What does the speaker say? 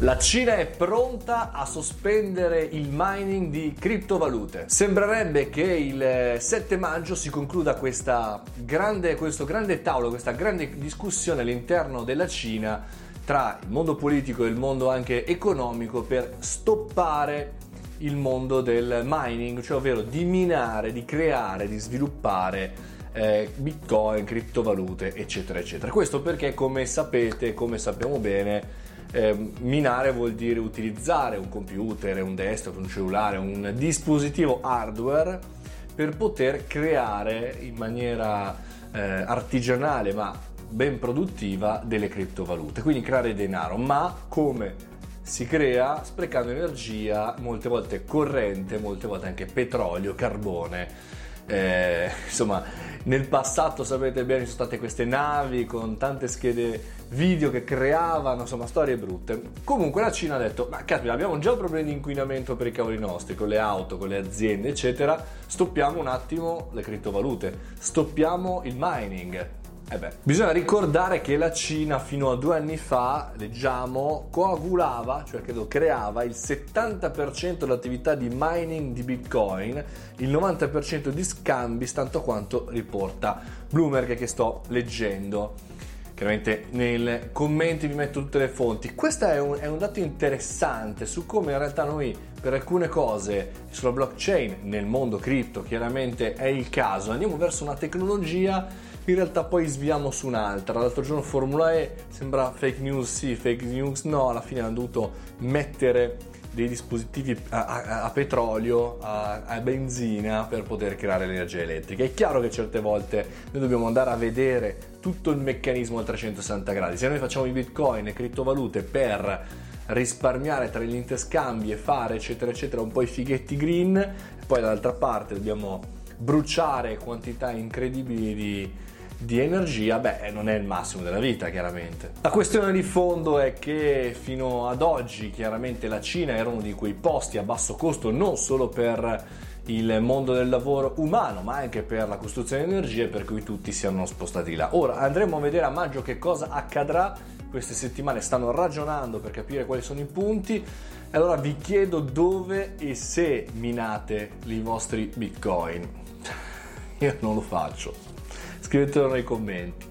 La Cina è pronta a sospendere il mining di criptovalute. Sembrerebbe che il 7 maggio si concluda grande, questo grande tavolo, questa grande discussione all'interno della Cina tra il mondo politico e il mondo anche economico per stoppare il mondo del mining, cioè ovvero di minare, di creare, di sviluppare eh, bitcoin, criptovalute, eccetera, eccetera. Questo perché, come sapete, come sappiamo bene, eh, minare vuol dire utilizzare un computer, un desktop, un cellulare, un dispositivo hardware per poter creare in maniera eh, artigianale ma ben produttiva delle criptovalute, quindi creare denaro, ma come si crea sprecando energia, molte volte corrente, molte volte anche petrolio, carbone. Eh, insomma, nel passato sapete bene ci sono state queste navi con tante schede video che creavano, insomma, storie brutte. Comunque la Cina ha detto, ma caspita, abbiamo già problemi di inquinamento per i cavoli nostri, con le auto, con le aziende, eccetera, stoppiamo un attimo le criptovalute, stoppiamo il mining. Eh beh, bisogna ricordare che la Cina fino a due anni fa, leggiamo, coagulava, cioè credo creava il 70% dell'attività di mining di Bitcoin, il 90% di scambi, tanto quanto riporta Bloomberg che sto leggendo. Chiaramente nei commenti vi metto tutte le fonti. Questo è un, è un dato interessante su come in realtà noi per alcune cose sulla blockchain, nel mondo cripto chiaramente è il caso, andiamo verso una tecnologia in realtà poi sviamo su un'altra. L'altro giorno Formula E sembra fake news sì, fake news no, alla fine hanno dovuto mettere dei dispositivi a, a, a petrolio, a, a, benzina per poter creare l'energia elettrica. È chiaro che certe volte noi dobbiamo andare a vedere tutto il meccanismo a 360 gradi. Se noi facciamo i bitcoin e criptovalute per risparmiare tra gli interscambi e fare eccetera eccetera un po' i fighetti green, poi dall'altra parte dobbiamo bruciare quantità incredibili di di energia, beh, non è il massimo della vita, chiaramente. La questione di fondo è che fino ad oggi, chiaramente, la Cina era uno di quei posti a basso costo non solo per il mondo del lavoro umano, ma anche per la costruzione di energie, per cui tutti si erano spostati là. Ora andremo a vedere a maggio che cosa accadrà. Queste settimane stanno ragionando per capire quali sono i punti. Allora vi chiedo dove e se minate i vostri bitcoin. Io non lo faccio scrivetelo nei commenti.